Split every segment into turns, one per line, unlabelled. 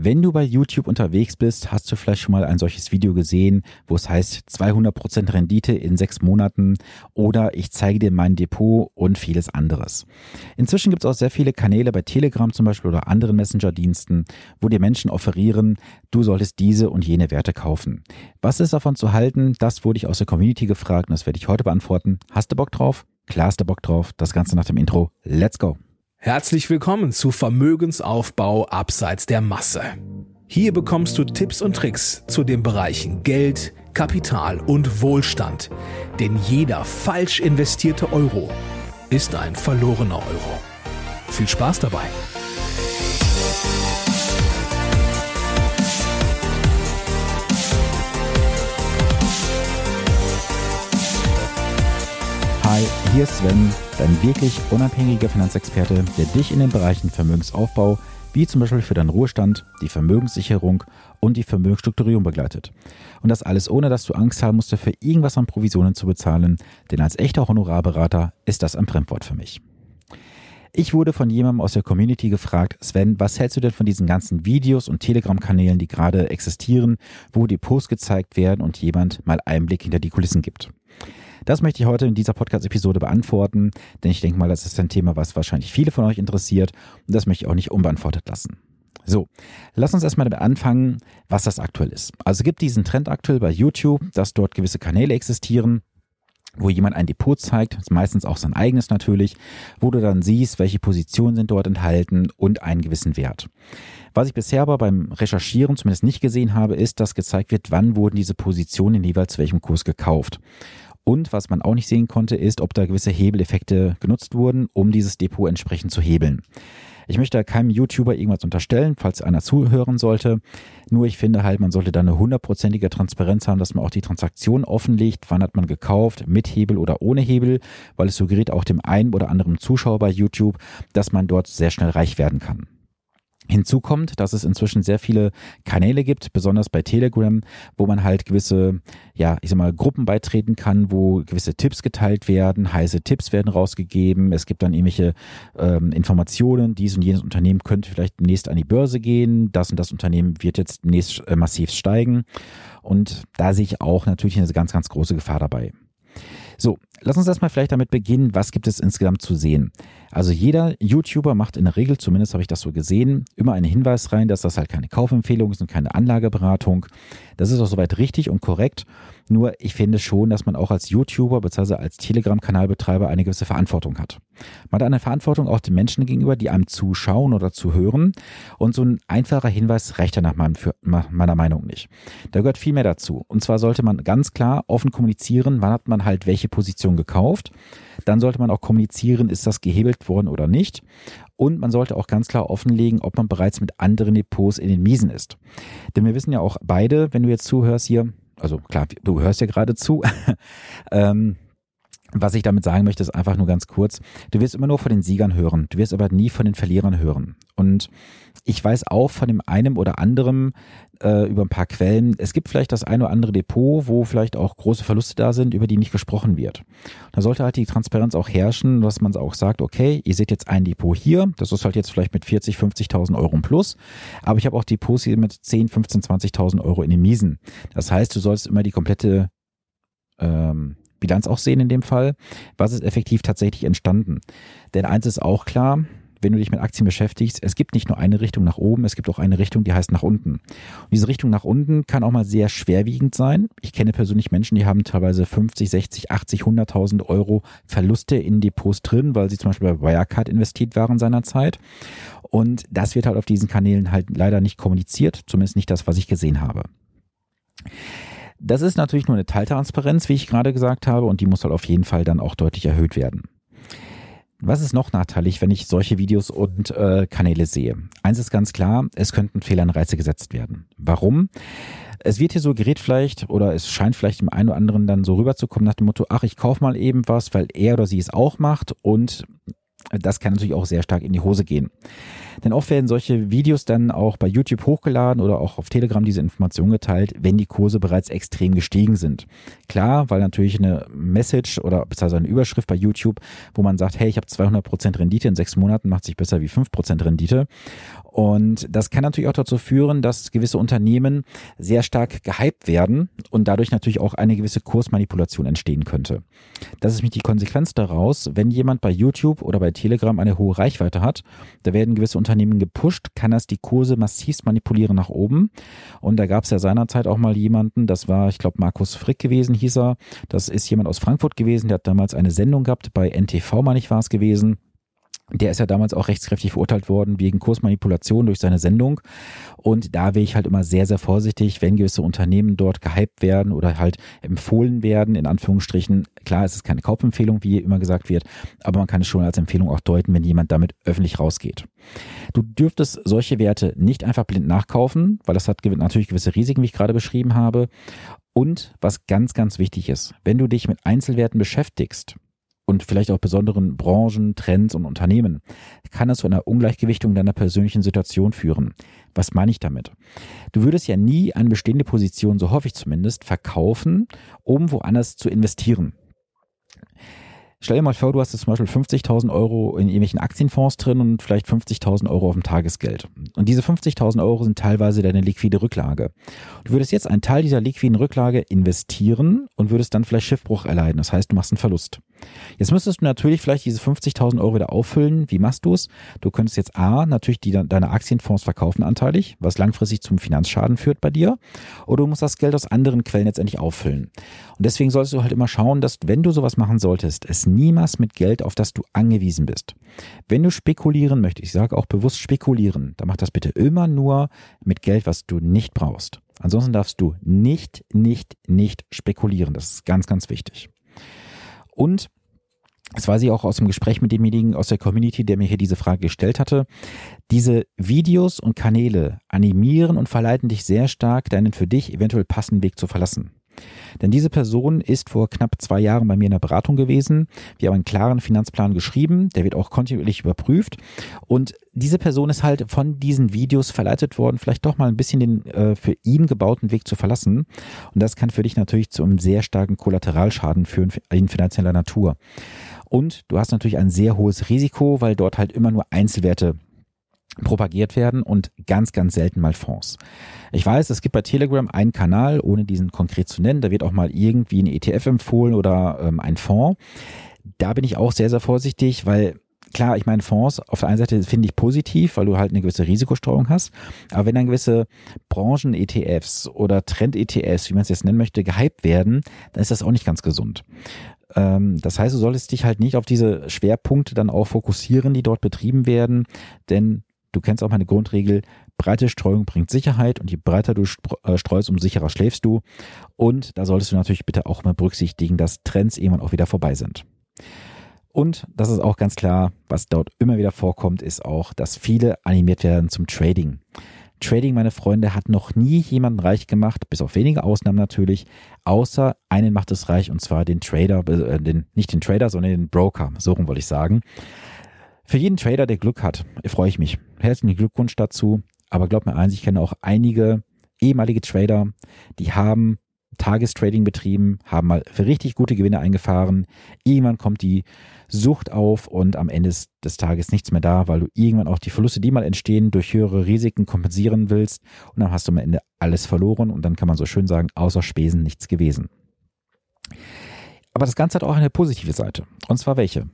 Wenn du bei YouTube unterwegs bist, hast du vielleicht schon mal ein solches Video gesehen, wo es heißt 200% Rendite in sechs Monaten oder ich zeige dir mein Depot und vieles anderes. Inzwischen gibt es auch sehr viele Kanäle bei Telegram zum Beispiel oder anderen Messenger-Diensten, wo dir Menschen offerieren, du solltest diese und jene Werte kaufen. Was ist davon zu halten? Das wurde ich aus der Community gefragt und das werde ich heute beantworten. Hast du Bock drauf? Klar hast du Bock drauf. Das Ganze nach dem Intro. Let's go!
Herzlich willkommen zu Vermögensaufbau abseits der Masse. Hier bekommst du Tipps und Tricks zu den Bereichen Geld, Kapital und Wohlstand. Denn jeder falsch investierte Euro ist ein verlorener Euro. Viel Spaß dabei!
Hier ist Sven, dein wirklich unabhängiger Finanzexperte, der dich in den Bereichen Vermögensaufbau, wie zum Beispiel für deinen Ruhestand, die Vermögenssicherung und die Vermögensstrukturierung begleitet. Und das alles ohne, dass du Angst haben musst, für irgendwas an Provisionen zu bezahlen, denn als echter Honorarberater ist das ein Fremdwort für mich. Ich wurde von jemandem aus der Community gefragt, Sven, was hältst du denn von diesen ganzen Videos und Telegram-Kanälen, die gerade existieren, wo die Posts gezeigt werden und jemand mal Einblick hinter die Kulissen gibt? Das möchte ich heute in dieser Podcast-Episode beantworten, denn ich denke mal, das ist ein Thema, was wahrscheinlich viele von euch interessiert und das möchte ich auch nicht unbeantwortet lassen. So, lass uns erstmal damit anfangen, was das aktuell ist. Also gibt diesen Trend aktuell bei YouTube, dass dort gewisse Kanäle existieren, wo jemand ein Depot zeigt, meistens auch sein eigenes natürlich, wo du dann siehst, welche Positionen sind dort enthalten und einen gewissen Wert. Was ich bisher aber beim Recherchieren zumindest nicht gesehen habe, ist, dass gezeigt wird, wann wurden diese Positionen jeweils welchem Kurs gekauft. Und was man auch nicht sehen konnte, ist, ob da gewisse Hebeleffekte genutzt wurden, um dieses Depot entsprechend zu hebeln. Ich möchte keinem YouTuber irgendwas unterstellen, falls einer zuhören sollte. Nur ich finde halt, man sollte da eine hundertprozentige Transparenz haben, dass man auch die Transaktion offenlegt. Wann hat man gekauft? Mit Hebel oder ohne Hebel? Weil es suggeriert auch dem einen oder anderen Zuschauer bei YouTube, dass man dort sehr schnell reich werden kann. Hinzu kommt, dass es inzwischen sehr viele Kanäle gibt, besonders bei Telegram, wo man halt gewisse, ja, ich sag mal, Gruppen beitreten kann, wo gewisse Tipps geteilt werden, heiße Tipps werden rausgegeben, es gibt dann irgendwelche ähm, Informationen, dies und jenes Unternehmen könnte vielleicht demnächst an die Börse gehen, das und das Unternehmen wird jetzt demnächst äh, massiv steigen. Und da sehe ich auch natürlich eine ganz, ganz große Gefahr dabei. So, lass uns erstmal vielleicht damit beginnen, was gibt es insgesamt zu sehen. Also jeder YouTuber macht in der Regel, zumindest habe ich das so gesehen, immer einen Hinweis rein, dass das halt keine Kaufempfehlung ist und keine Anlageberatung. Das ist auch soweit richtig und korrekt. Nur ich finde schon, dass man auch als YouTuber bzw. als Telegram-Kanalbetreiber eine gewisse Verantwortung hat. Man hat eine Verantwortung auch den Menschen gegenüber, die einem zuschauen oder zuhören. Und so ein einfacher Hinweis reicht ja nach meiner Meinung nicht. Da gehört viel mehr dazu. Und zwar sollte man ganz klar offen kommunizieren, wann hat man halt welche Position gekauft. Dann sollte man auch kommunizieren, ist das gehebelt worden oder nicht. Und man sollte auch ganz klar offenlegen, ob man bereits mit anderen Depots in den Miesen ist. Denn wir wissen ja auch beide, wenn du jetzt zuhörst hier, also klar, du hörst ja gerade zu, ähm, was ich damit sagen möchte, ist einfach nur ganz kurz. Du wirst immer nur von den Siegern hören. Du wirst aber nie von den Verlierern hören. Und ich weiß auch von dem einen oder anderen äh, über ein paar Quellen, es gibt vielleicht das ein oder andere Depot, wo vielleicht auch große Verluste da sind, über die nicht gesprochen wird. Da sollte halt die Transparenz auch herrschen, dass man auch sagt, okay, ihr seht jetzt ein Depot hier, das ist halt jetzt vielleicht mit 40, 50.000 Euro im Plus, aber ich habe auch Depots hier mit 10, 15, 20.000 Euro in den Miesen. Das heißt, du sollst immer die komplette ähm, Bilanz auch sehen in dem Fall. Was ist effektiv tatsächlich entstanden? Denn eins ist auch klar, wenn du dich mit Aktien beschäftigst, es gibt nicht nur eine Richtung nach oben, es gibt auch eine Richtung, die heißt nach unten. Und diese Richtung nach unten kann auch mal sehr schwerwiegend sein. Ich kenne persönlich Menschen, die haben teilweise 50, 60, 80, 100.000 Euro Verluste in Depots drin, weil sie zum Beispiel bei Wirecard investiert waren seinerzeit. Und das wird halt auf diesen Kanälen halt leider nicht kommuniziert, zumindest nicht das, was ich gesehen habe. Das ist natürlich nur eine Teiltransparenz, wie ich gerade gesagt habe, und die muss halt auf jeden Fall dann auch deutlich erhöht werden. Was ist noch nachteilig, wenn ich solche Videos und äh, Kanäle sehe? Eins ist ganz klar, es könnten Fehlanreize gesetzt werden. Warum? Es wird hier so gerät vielleicht oder es scheint vielleicht dem einen oder anderen dann so rüberzukommen nach dem Motto, ach, ich kaufe mal eben was, weil er oder sie es auch macht und das kann natürlich auch sehr stark in die Hose gehen. Denn oft werden solche Videos dann auch bei YouTube hochgeladen oder auch auf Telegram diese Information geteilt, wenn die Kurse bereits extrem gestiegen sind. Klar, weil natürlich eine Message oder beziehungsweise eine Überschrift bei YouTube, wo man sagt, hey, ich habe 200% Rendite in sechs Monaten, macht sich besser wie 5% Rendite. Und das kann natürlich auch dazu führen, dass gewisse Unternehmen sehr stark gehypt werden und dadurch natürlich auch eine gewisse Kursmanipulation entstehen könnte. Das ist nämlich die Konsequenz daraus, wenn jemand bei YouTube oder bei Telegram eine hohe Reichweite hat, da werden gewisse Unternehmen gepusht, kann das die Kurse massiv manipulieren nach oben. Und da gab es ja seinerzeit auch mal jemanden, das war, ich glaube, Markus Frick gewesen, hieß er. Das ist jemand aus Frankfurt gewesen, der hat damals eine Sendung gehabt, bei NTV, meine ich, war es gewesen der ist ja damals auch rechtskräftig verurteilt worden wegen Kursmanipulation durch seine Sendung. Und da wäre ich halt immer sehr, sehr vorsichtig, wenn gewisse Unternehmen dort gehypt werden oder halt empfohlen werden, in Anführungsstrichen. Klar, es ist keine Kaufempfehlung, wie immer gesagt wird, aber man kann es schon als Empfehlung auch deuten, wenn jemand damit öffentlich rausgeht. Du dürftest solche Werte nicht einfach blind nachkaufen, weil das hat natürlich gewisse Risiken, wie ich gerade beschrieben habe. Und was ganz, ganz wichtig ist, wenn du dich mit Einzelwerten beschäftigst, und vielleicht auch besonderen Branchen, Trends und Unternehmen, kann das zu einer Ungleichgewichtung deiner persönlichen Situation führen. Was meine ich damit? Du würdest ja nie eine bestehende Position, so hoffe ich zumindest, verkaufen, um woanders zu investieren. Stell dir mal vor, du hast jetzt zum Beispiel 50.000 Euro in irgendwelchen Aktienfonds drin und vielleicht 50.000 Euro auf dem Tagesgeld. Und diese 50.000 Euro sind teilweise deine liquide Rücklage. Du würdest jetzt einen Teil dieser liquiden Rücklage investieren und würdest dann vielleicht Schiffbruch erleiden. Das heißt, du machst einen Verlust. Jetzt müsstest du natürlich vielleicht diese 50.000 Euro wieder auffüllen. Wie machst du es? Du könntest jetzt A, natürlich die, deine Aktienfonds verkaufen anteilig, was langfristig zum Finanzschaden führt bei dir. Oder du musst das Geld aus anderen Quellen letztendlich auffüllen. Und deswegen solltest du halt immer schauen, dass wenn du sowas machen solltest, es niemals mit Geld, auf das du angewiesen bist. Wenn du spekulieren möchtest, ich sage auch bewusst spekulieren, dann mach das bitte immer nur mit Geld, was du nicht brauchst. Ansonsten darfst du nicht, nicht, nicht spekulieren. Das ist ganz, ganz wichtig. Und das weiß ich auch aus dem Gespräch mit demjenigen aus der Community, der mir hier diese Frage gestellt hatte. Diese Videos und Kanäle animieren und verleiten dich sehr stark, deinen für dich eventuell passenden Weg zu verlassen. Denn diese Person ist vor knapp zwei Jahren bei mir in der Beratung gewesen. Wir haben einen klaren Finanzplan geschrieben, der wird auch kontinuierlich überprüft. Und diese Person ist halt von diesen Videos verleitet worden, vielleicht doch mal ein bisschen den äh, für ihn gebauten Weg zu verlassen. Und das kann für dich natürlich zu einem sehr starken Kollateralschaden führen in finanzieller Natur. Und du hast natürlich ein sehr hohes Risiko, weil dort halt immer nur Einzelwerte propagiert werden und ganz, ganz selten mal Fonds. Ich weiß, es gibt bei Telegram einen Kanal, ohne diesen konkret zu nennen, da wird auch mal irgendwie ein ETF empfohlen oder ähm, ein Fonds. Da bin ich auch sehr, sehr vorsichtig, weil klar, ich meine, Fonds auf der einen Seite finde ich positiv, weil du halt eine gewisse Risikostreuung hast. Aber wenn dann gewisse Branchen-ETFs oder Trend-ETFs, wie man es jetzt nennen möchte, gehypt werden, dann ist das auch nicht ganz gesund. Ähm, das heißt, du solltest dich halt nicht auf diese Schwerpunkte dann auch fokussieren, die dort betrieben werden, denn Du kennst auch meine Grundregel, breite Streuung bringt Sicherheit und je breiter du äh, streust, umso sicherer schläfst du. Und da solltest du natürlich bitte auch mal berücksichtigen, dass Trends irgendwann auch wieder vorbei sind. Und das ist auch ganz klar, was dort immer wieder vorkommt, ist auch, dass viele animiert werden zum Trading. Trading, meine Freunde, hat noch nie jemanden reich gemacht, bis auf wenige Ausnahmen natürlich, außer einen macht es reich und zwar den Trader, äh, den, nicht den Trader, sondern den Broker, so rum wollte ich sagen. Für jeden Trader, der Glück hat, freue ich mich. Herzlichen Glückwunsch dazu. Aber glaubt mir eins, ich kenne auch einige ehemalige Trader, die haben Tagestrading betrieben, haben mal für richtig gute Gewinne eingefahren. Irgendwann kommt die Sucht auf und am Ende des Tages nichts mehr da, weil du irgendwann auch die Verluste, die mal entstehen, durch höhere Risiken kompensieren willst. Und dann hast du am Ende alles verloren und dann kann man so schön sagen, außer Spesen nichts gewesen. Aber das Ganze hat auch eine positive Seite. Und zwar welche?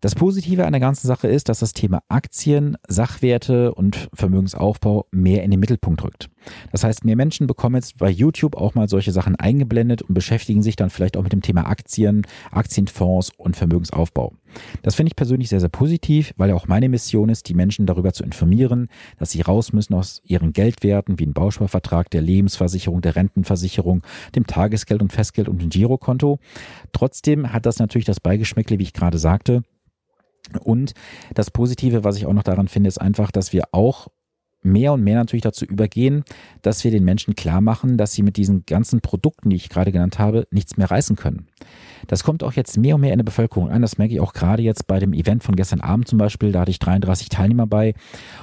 Das Positive an der ganzen Sache ist, dass das Thema Aktien, Sachwerte und Vermögensaufbau mehr in den Mittelpunkt rückt. Das heißt, mehr Menschen bekommen jetzt bei YouTube auch mal solche Sachen eingeblendet und beschäftigen sich dann vielleicht auch mit dem Thema Aktien, Aktienfonds und Vermögensaufbau. Das finde ich persönlich sehr, sehr positiv, weil ja auch meine Mission ist, die Menschen darüber zu informieren, dass sie raus müssen aus ihren Geldwerten wie ein Bausparvertrag, der Lebensversicherung, der Rentenversicherung, dem Tagesgeld und Festgeld und dem Girokonto. Trotzdem hat das natürlich das Beigeschmäckle, wie ich gerade sagte, und das Positive, was ich auch noch daran finde, ist einfach, dass wir auch mehr und mehr natürlich dazu übergehen, dass wir den Menschen klar machen, dass sie mit diesen ganzen Produkten, die ich gerade genannt habe, nichts mehr reißen können. Das kommt auch jetzt mehr und mehr in der Bevölkerung an. Das merke ich auch gerade jetzt bei dem Event von gestern Abend zum Beispiel. Da hatte ich 33 Teilnehmer bei.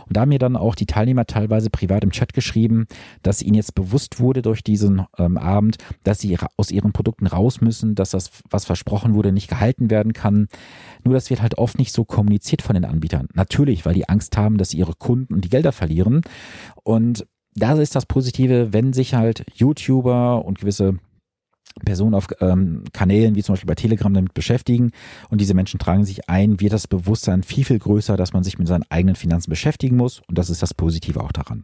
Und da haben mir dann auch die Teilnehmer teilweise privat im Chat geschrieben, dass ihnen jetzt bewusst wurde durch diesen ähm, Abend, dass sie aus ihren Produkten raus müssen, dass das, was versprochen wurde, nicht gehalten werden kann. Nur das wird halt oft nicht so kommuniziert von den Anbietern. Natürlich, weil die Angst haben, dass ihre Kunden und die Gelder verlieren. Und da ist das Positive, wenn sich halt YouTuber und gewisse Personen auf ähm, Kanälen wie zum Beispiel bei Telegram damit beschäftigen und diese Menschen tragen sich ein, wird das Bewusstsein viel, viel größer, dass man sich mit seinen eigenen Finanzen beschäftigen muss und das ist das Positive auch daran.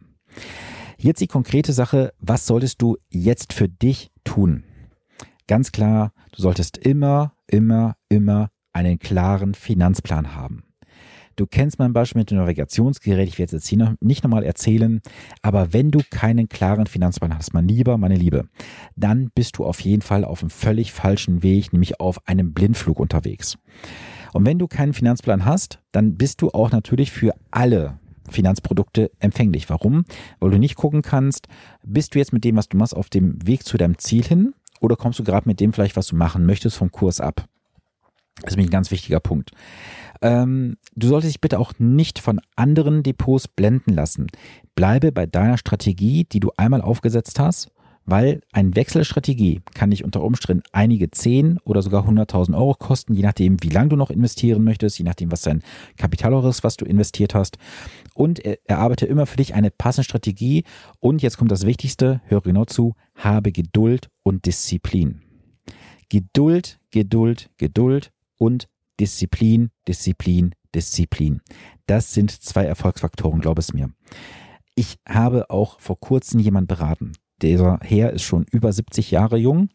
Jetzt die konkrete Sache, was solltest du jetzt für dich tun? Ganz klar, du solltest immer, immer, immer einen klaren Finanzplan haben. Du kennst mein Beispiel mit dem Navigationsgerät, ich werde es jetzt hier noch nicht nochmal erzählen, aber wenn du keinen klaren Finanzplan hast, mein Lieber, meine Liebe, dann bist du auf jeden Fall auf einem völlig falschen Weg, nämlich auf einem Blindflug unterwegs. Und wenn du keinen Finanzplan hast, dann bist du auch natürlich für alle Finanzprodukte empfänglich. Warum? Weil du nicht gucken kannst, bist du jetzt mit dem, was du machst, auf dem Weg zu deinem Ziel hin oder kommst du gerade mit dem vielleicht, was du machen möchtest, vom Kurs ab? Das ist nämlich ein ganz wichtiger Punkt. Ähm, du solltest dich bitte auch nicht von anderen Depots blenden lassen. Bleibe bei deiner Strategie, die du einmal aufgesetzt hast, weil ein Wechselstrategie kann dich unter Umständen einige 10 oder sogar 100.000 Euro kosten, je nachdem, wie lange du noch investieren möchtest, je nachdem, was dein Kapital ist, was du investiert hast. Und erarbeite immer für dich eine passende Strategie. Und jetzt kommt das Wichtigste, höre genau zu, habe Geduld und Disziplin. Geduld, Geduld, Geduld und Disziplin, Disziplin, Disziplin. Das sind zwei Erfolgsfaktoren, glaub es mir. Ich habe auch vor kurzem jemand beraten. Dieser Herr ist schon über 70 Jahre jung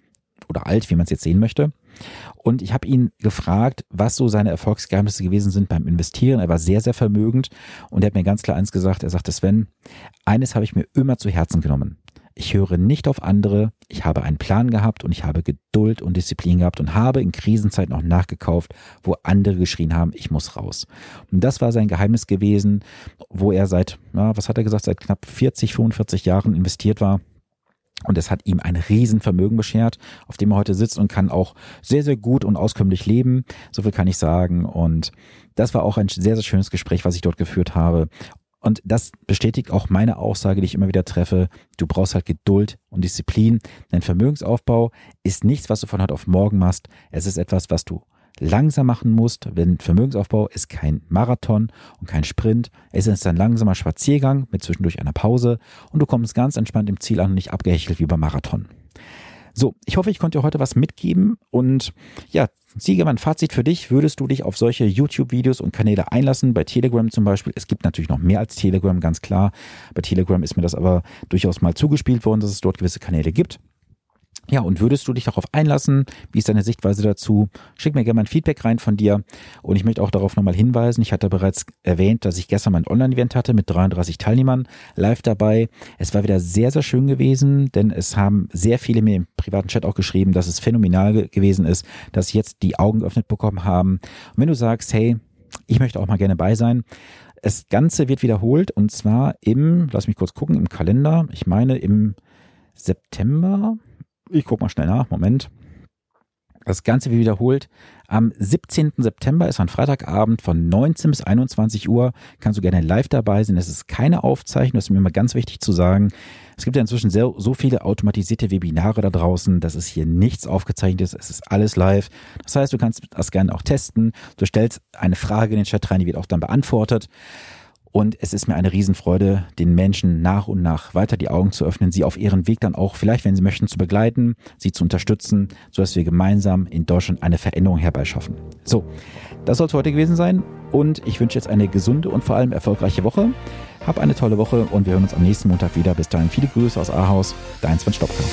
oder alt, wie man es jetzt sehen möchte. Und ich habe ihn gefragt, was so seine Erfolgsgeheimnisse gewesen sind beim Investieren. Er war sehr, sehr vermögend und er hat mir ganz klar eins gesagt. Er sagte, Sven, eines habe ich mir immer zu Herzen genommen. Ich höre nicht auf andere. Ich habe einen Plan gehabt und ich habe Geduld und Disziplin gehabt und habe in Krisenzeiten noch nachgekauft, wo andere geschrien haben, ich muss raus. Und das war sein Geheimnis gewesen, wo er seit, ja, was hat er gesagt, seit knapp 40, 45 Jahren investiert war. Und es hat ihm ein Riesenvermögen beschert, auf dem er heute sitzt und kann auch sehr, sehr gut und auskömmlich leben. So viel kann ich sagen. Und das war auch ein sehr, sehr schönes Gespräch, was ich dort geführt habe. Und das bestätigt auch meine Aussage, die ich immer wieder treffe. Du brauchst halt Geduld und Disziplin. Dein Vermögensaufbau ist nichts, was du von heute auf morgen machst. Es ist etwas, was du langsam machen musst. Denn Vermögensaufbau ist kein Marathon und kein Sprint. Es ist ein langsamer Spaziergang mit zwischendurch einer Pause und du kommst ganz entspannt im Ziel an und nicht abgehechelt wie beim Marathon. So, ich hoffe, ich konnte dir heute was mitgeben und ja, Siege, mein Fazit für dich. Würdest du dich auf solche YouTube-Videos und Kanäle einlassen? Bei Telegram zum Beispiel. Es gibt natürlich noch mehr als Telegram, ganz klar. Bei Telegram ist mir das aber durchaus mal zugespielt worden, dass es dort gewisse Kanäle gibt. Ja, und würdest du dich darauf einlassen? Wie ist deine Sichtweise dazu? Schick mir gerne mal ein Feedback rein von dir. Und ich möchte auch darauf nochmal hinweisen, ich hatte bereits erwähnt, dass ich gestern mein Online-Event hatte mit 33 Teilnehmern live dabei. Es war wieder sehr, sehr schön gewesen, denn es haben sehr viele mir im privaten Chat auch geschrieben, dass es phänomenal gewesen ist, dass sie jetzt die Augen geöffnet bekommen haben. Und wenn du sagst, hey, ich möchte auch mal gerne bei sein, das Ganze wird wiederholt und zwar im, lass mich kurz gucken, im Kalender, ich meine im September, ich gucke mal schnell nach. Moment. Das Ganze wird wiederholt. Am 17. September ist ein Freitagabend von 19 bis 21 Uhr. Kannst du gerne live dabei sein. Es ist keine Aufzeichnung, das ist mir immer ganz wichtig zu sagen. Es gibt ja inzwischen sehr, so viele automatisierte Webinare da draußen, dass es hier nichts aufgezeichnet ist. Es ist alles live. Das heißt, du kannst das gerne auch testen. Du stellst eine Frage in den Chat rein, die wird auch dann beantwortet. Und es ist mir eine Riesenfreude, den Menschen nach und nach weiter die Augen zu öffnen, sie auf ihren Weg dann auch, vielleicht wenn sie möchten, zu begleiten, sie zu unterstützen, sodass wir gemeinsam in Deutschland eine Veränderung herbeischaffen. So, das soll es heute gewesen sein und ich wünsche jetzt eine gesunde und vor allem erfolgreiche Woche. Hab eine tolle Woche und wir hören uns am nächsten Montag wieder. Bis dahin viele Grüße aus Ahaus, dein Sven Stopka.